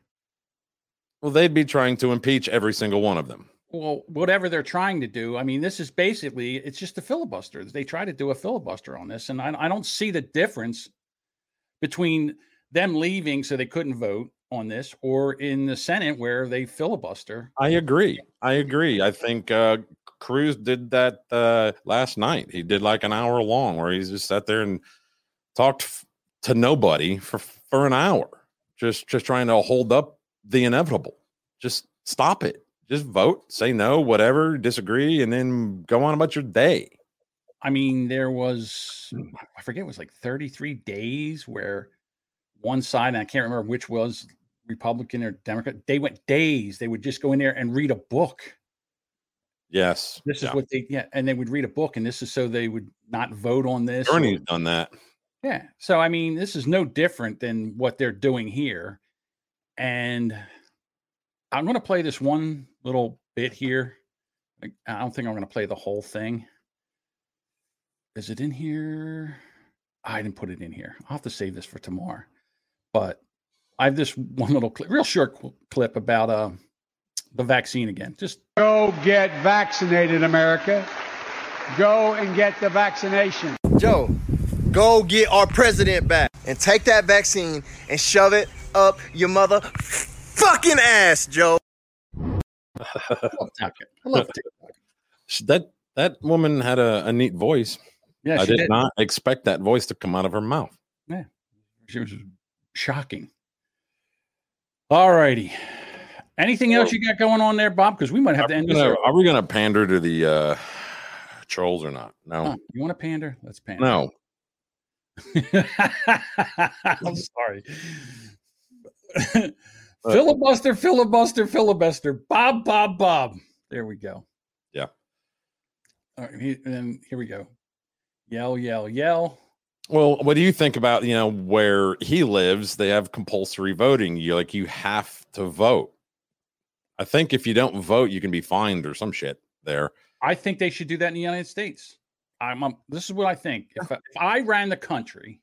Well, they'd be trying to impeach every single one of them. Well, whatever they're trying to do, I mean, this is basically it's just a filibuster. They try to do a filibuster on this, and I, I don't see the difference between them leaving so they couldn't vote on this or in the Senate where they filibuster. I agree. I agree. I think uh, Cruz did that uh, last night. He did like an hour long where he just sat there and talked f- to nobody for for an hour, just just trying to hold up the inevitable. Just stop it. Just vote, say no, whatever, disagree, and then go on about your day. I mean, there was hmm. I forget it was like 33 days where one side, and I can't remember which was Republican or Democrat, they went days. They would just go in there and read a book. Yes, This yeah. is what they yeah, and they would read a book, and this is so they would not vote on this. Bernie's done that. Yeah. So I mean, this is no different than what they're doing here. And I'm going to play this one little bit here. I don't think I'm going to play the whole thing. Is it in here? I didn't put it in here. I'll have to save this for tomorrow. But I have this one little clip, real short clip about uh, the vaccine again. Just Go get vaccinated, America. Go and get the vaccination. Joe, go get our president back and take that vaccine and shove it up your mother fucking ass, Joe. I love TikTok. Sh- That that woman had a, a neat voice. Yeah, I did, did. not expect that voice to come out of her mouth. Yeah. She was shocking. All righty. Anything else you got going on there, Bob? Because we might have to Are we end this. gonna, early. are we gonna pander to the uh, trolls or not? No, Huh, you want to pander? Let's pander. no. I'm sorry. filibuster, filibuster, filibuster. Bob, Bob, Bob. There we go. Yeah. All right. he- And here we go. Yell, yell, yell. Well, what do you think about you know where he lives? They have compulsory voting. You like you have to vote. I think if you don't vote, you can be fined or some shit there. I think they should do that in the United States. I'm, um, this is what I think. If I, if I ran the country,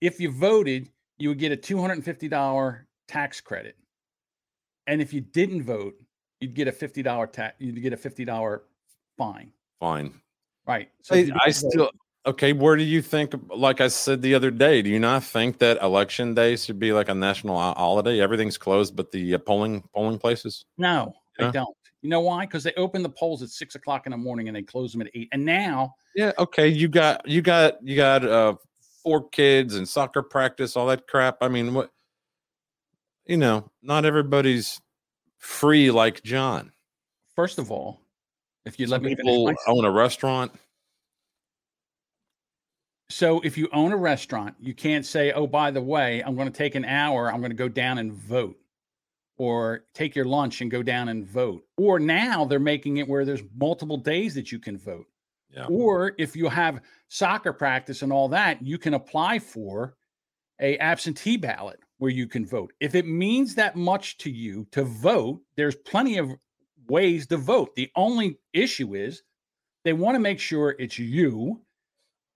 if you voted, you would get a two hundred and fifty dollar tax credit, and if you didn't vote, you'd get a fifty dollar tax. You'd get a fifty dollar fine. Fine. Right. So I, I still Okay, where do you think? Like I said the other day, do you not think that election day should be like a national holiday? Everything's closed, but the uh, polling polling places. No, Yeah. they don't. You know why? Because they open the polls at six o'clock in the morning and they close them at eight. And now, Yeah. Okay. You got you got you got uh four kids and soccer practice, all that crap. I mean, what? You know, not everybody's free like John. first of all, if you Some let me people own a restaurant. So if you own a restaurant, you can't say, "Oh, by the way, I'm going to take an hour. I'm going to go down and vote," or take your lunch and go down and vote. Or now they're making it where there's multiple days that you can vote. Yeah. Or if you have soccer practice and all that, you can apply for a absentee ballot where you can vote. If it means that much to you to vote, there's plenty of ways to vote. The only issue is they want to make sure it's you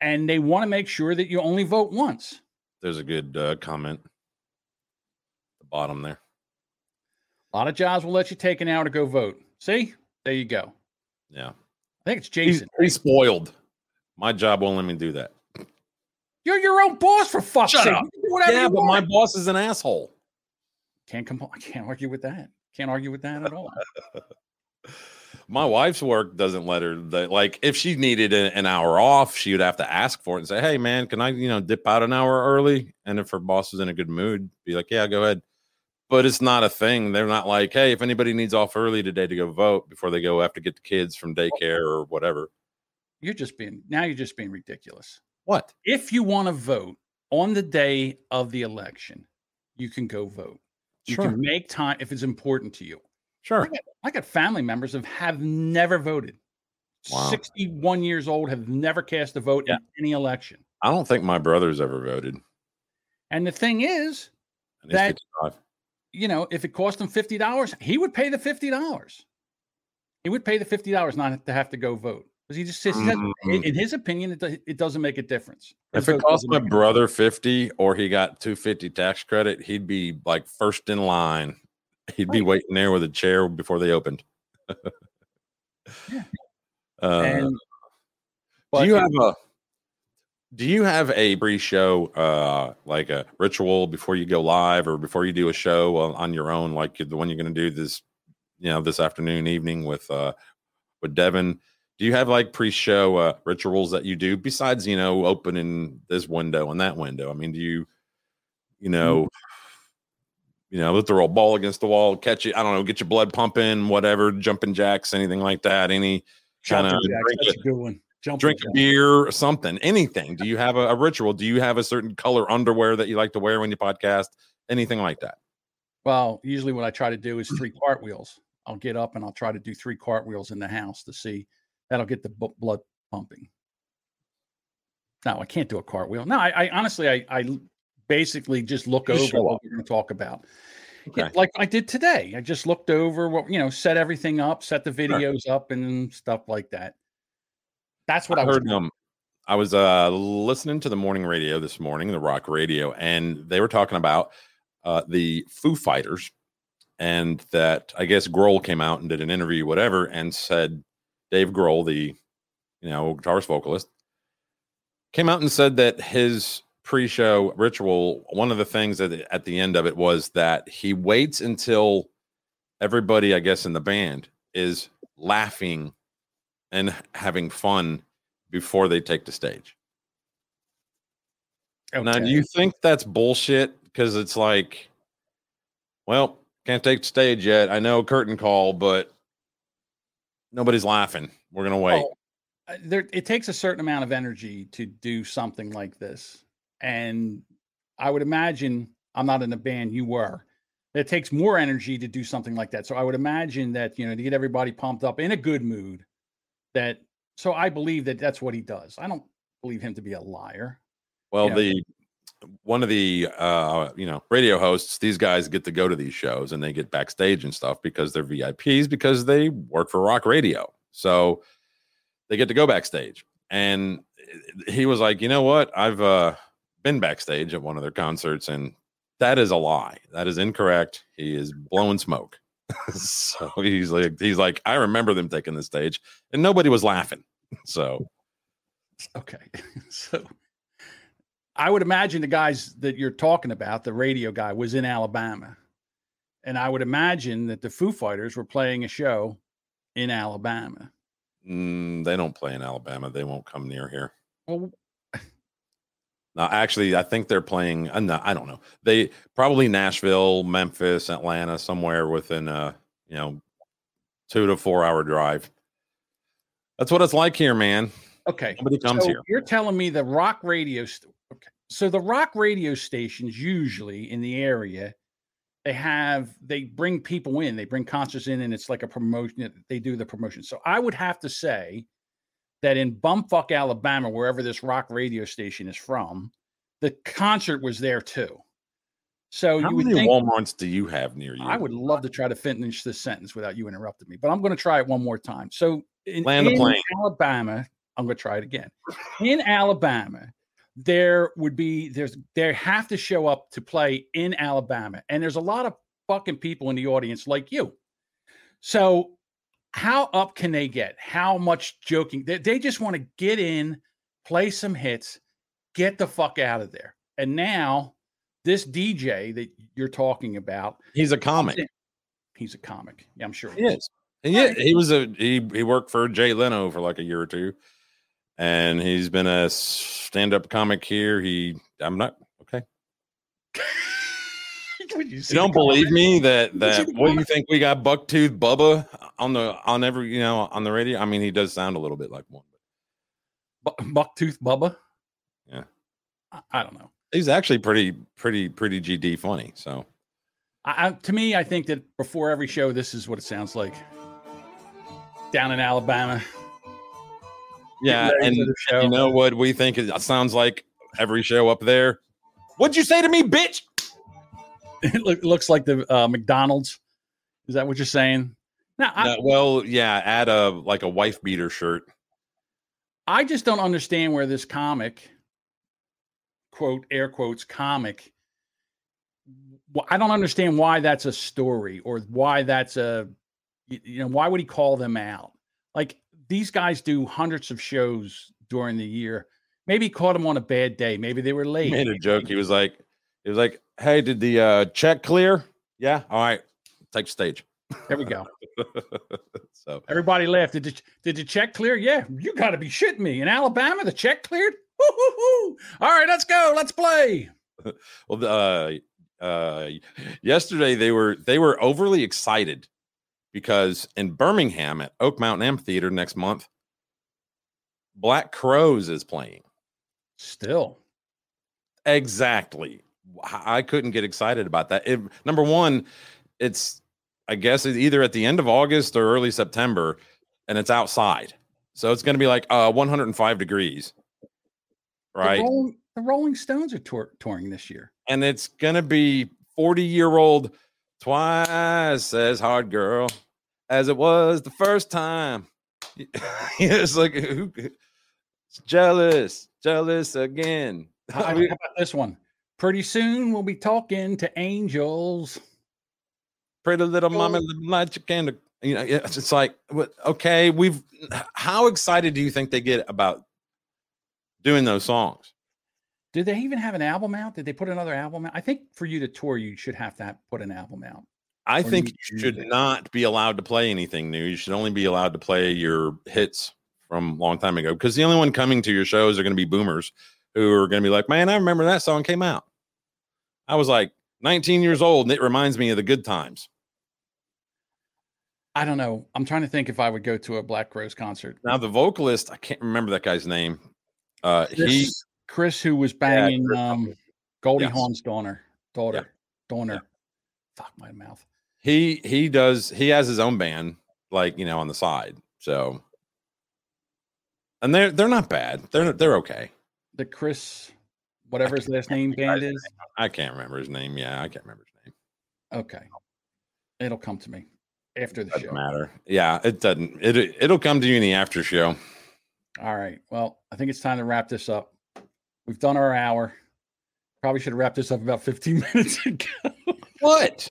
and they want to make sure that you only vote once. There's a good uh, comment. The bottom there. A lot of jobs will let you take an hour to go vote. See? There you go. Yeah. I think it's Jason. he's spoiled. My job won't let me do that. You're your own boss for fuck's Shut sake. up. You can do whatever Yeah, but my boss is an asshole. Can't compl- I can't argue with that. Can't argue with that at all. My wife's work doesn't let her. Like, if she needed an hour off, she would have to ask for it and say, "Hey, man, can I, you know, dip out an hour early?" And if her boss is in a good mood, be like, "Yeah, go ahead." But it's not a thing. They're not like, "Hey, if anybody needs off early today to go vote before they go have to get the kids from daycare or whatever." You're just being now you're just being ridiculous. What? If you want to vote on the day of the election, you can go vote. You Sure. can make time if it's important to you. Sure. I got, I got family members that have never voted. Wow. 61 years old, have never cast a vote in any election. I don't think my brother's ever voted. And the thing is that 55. you know, if it cost him fifty dollars, he would pay the fifty dollars. He would pay the fifty dollars not to have to go vote because he just says, he says- Mm. in his opinion, it, it doesn't make a difference. If it cost my brother 50 or he got 250 tax credit, he'd be like first in line. He'd be waiting there with a chair before they opened. Uh, And- do you have a do you have a pre-show uh like a ritual before you go live or before you do a show on, on your own like the one you're going to do this you know this afternoon evening with uh with Devin do you have like pre-show uh rituals that you do besides you know opening this window and that window? I mean do you you know you know let the roll ball against the wall catch it i don't know get your blood pumping whatever jumping jacks anything like that any kind of drink, a- a good one. Jumping drink a beer or something anything. Do you have a, a ritual? Do you have a certain color underwear that you like to wear when you podcast? Anything like that? Well, usually what I try to do is three cartwheels. I'll get up and I'll try to do three cartwheels in the house to see that'll get the bu- blood pumping. No, I can't do a cartwheel. No, I, I honestly, I basically just look over what we're going to talk about. Yeah, like I did today. I just looked over what you know, set everything up, set the videos up, and stuff like that. That's what I, I was heard um I was uh listening to the morning radio this morning, the rock radio, and they were talking about uh the Foo Fighters and that I guess Grohl came out and did an interview, whatever, and said Dave Grohl, the you know guitarist vocalist, came out and said that his pre-show ritual, one of the things that at the end of it was that he waits until everybody, I guess, in the band is laughing and having fun before they take the stage. Now, do you think that's bullshit? Because it's like, well, can't take the stage yet. I know curtain call, but nobody's laughing. We're gonna wait. Uh, there it takes a certain amount of energy to do something like this and i would imagine i'm not in the band you were it takes more energy to do something like that so i would imagine that you know to get everybody pumped up in a good mood that so i believe that that's what he does i don't believe him to be a liar Well, Yeah. the one of the uh, you know radio hosts, these guys get to go to these shows and they get backstage and stuff because they're VIPs because they work for rock radio. So they get to go backstage. And he was like, you know what? I've uh, been backstage at one of their concerts, and that is a lie. That is incorrect. He is blowing smoke. so he's like, he's like, I remember them taking the stage, and nobody was laughing. So Okay. So I would imagine the guys that you're talking about, the radio guy, was in Alabama. And I would imagine that the Foo Fighters were playing a show in Alabama. Mm, they don't play in Alabama. They won't come near here. Well, No, actually, I think they're playing. Uh, no, I don't know. They probably Nashville, Memphis, Atlanta, somewhere within a you know two to four hour drive. That's what it's like here, man. Okay. Nobody comes so here. You're telling me the rock radio. St-. So the rock radio stations usually in the area, they have they bring people in, they bring concerts in, and it's like a promotion. They do the promotion. So I would have to say that in bumfuck Alabama, wherever this rock radio station is from, the concert was there too. So How you would many think WalMarts do you have near you? I would love to try to finish this sentence without you interrupting me, but I'm going to try it one more time. So in, Land the in plane. Alabama, I'm going to try it again. In Alabama, there would be there's they have to show up to play in Alabama, and there's a lot of fucking people in the audience like you. So how up can they get? How much joking? They, they just want to get in, play some hits, get the fuck out of there. And now this DJ that you're talking about, He's a comic. He's a comic. Yeah, I'm sure He is. And yeah, he was a he he worked for Jay Leno for like a year or two, and he's been a stand up comic here. He I'm not okay. You don't believe me that that what do you think we got Bucktooth Bubba on the on every you know on the radio? I mean, he does sound a little bit like one. but Bucktooth Bubba. Yeah, I, I don't know. He's actually pretty pretty pretty GD funny. So I, I, to me, I think that before every show, this is what it sounds like down in Alabama. Yeah, and for the show. you know what we think it sounds like every show up there. What'd you say to me, bitch? it look, looks like the uh, McDonald's. Is that what you're saying? Now, I, Uh, well, yeah, add a like a wife beater shirt. I just don't understand where this comic, quote, air quotes, comic, wh- I don't understand why that's a story or why that's a, you know, why would he call them out? Like these guys do hundreds of shows during the year. Maybe caught them on a bad day. Maybe they were late. He made a joke. He was like, he was like, "Hey, did the uh, check clear? Yeah, all right, take stage." There we go. so Everybody laughed. Did the, did the check clear? Yeah, you got to be shitting me. In Alabama, the check cleared? All right, let's go. Let's play. well, the, uh, uh, yesterday they were they were overly excited because in Birmingham at Oak Mountain Amphitheater next month, Black Crowes is playing. Still, exactly. I couldn't get excited about that. It, number one, it's I guess it's either at the end of August or early September, and it's outside, so it's going to be like uh 105 degrees, right? The Rolling, the Rolling Stones are tour, touring this year. and it's gonna be 40 year old twice as hard girl as it was the first time. it's like who jealous, jealous again. How, about this one? Pretty soon we'll be talking to angels. Pretty little mama light your candle. You know, it's just like okay, we've how excited do you think they get about doing those songs? Did they even have an album out? Did they put another album out? I think for you to tour, you should have to have, put an album out. I Or think new you should music. not be allowed to play anything new. You should only be allowed to play your hits from a long time ago because the only one coming to your shows are going to be boomers who are going to be like, man, I remember that song came out. I was like 19 years old and it reminds me of the good times. I don't know. I'm trying to think if I would go to a Black Crowes concert. Now, the vocalist, I can't remember that guy's name. Uh, he, Chris, who was banging Chris um, Goldie Yes. Hawn's daughter, daughter, daughter. Fuck my mouth. he, he does, he has his own band, like, you know, on the side. So, and they're, they're not bad. They're, they're okay. The Chris, whatever his last name band is. I can't remember his name. Yeah, I can't remember his name. Okay, it'll come to me after the Doesn't show. matter. Yeah, it doesn't. It it'll come to you in the after show. All right. Well, I think it's time to wrap this up. We've done our hour. Probably should have wrapped this up about 15 minutes ago. What?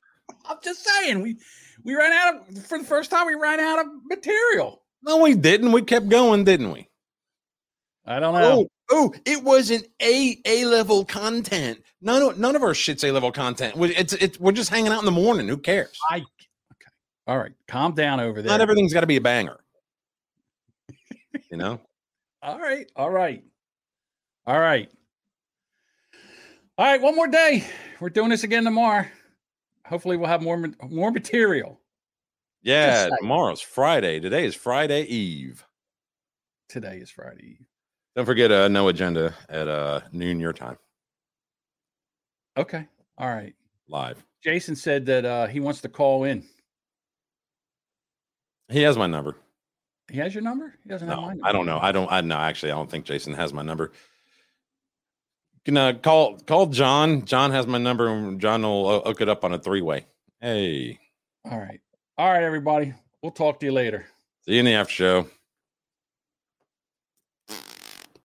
I'm just saying we we ran out of for the first time we ran out of material. No, we didn't. We kept going, didn't we? I don't know. Oh, oh, it wasn't a A level content. None of none of our shit's A level content. We- It's it's we're just hanging out in the morning. Who cares? I okay. All right, calm down over there. Not everything's got to be a banger. You know. All right, all right, all right, all right. One more day. We're doing this again tomorrow. Hopefully, we'll have more more material. Yeah, saying. tomorrow's Friday. Today is Friday Eve. Today is Friday. Eve. Don't forget uh no agenda at uh noon your time Okay, all right. live. Jason said that uh, he wants to call in. He has my number. He has your number. He doesn't have No, mine. I don't know. I don't. I know. Actually, I don't think Jason has my number. You can uh, call call John. John has my number, and John will uh, hook it up on a three way. Hey, All right, all right, everybody. We'll talk to you later. see you in the after show.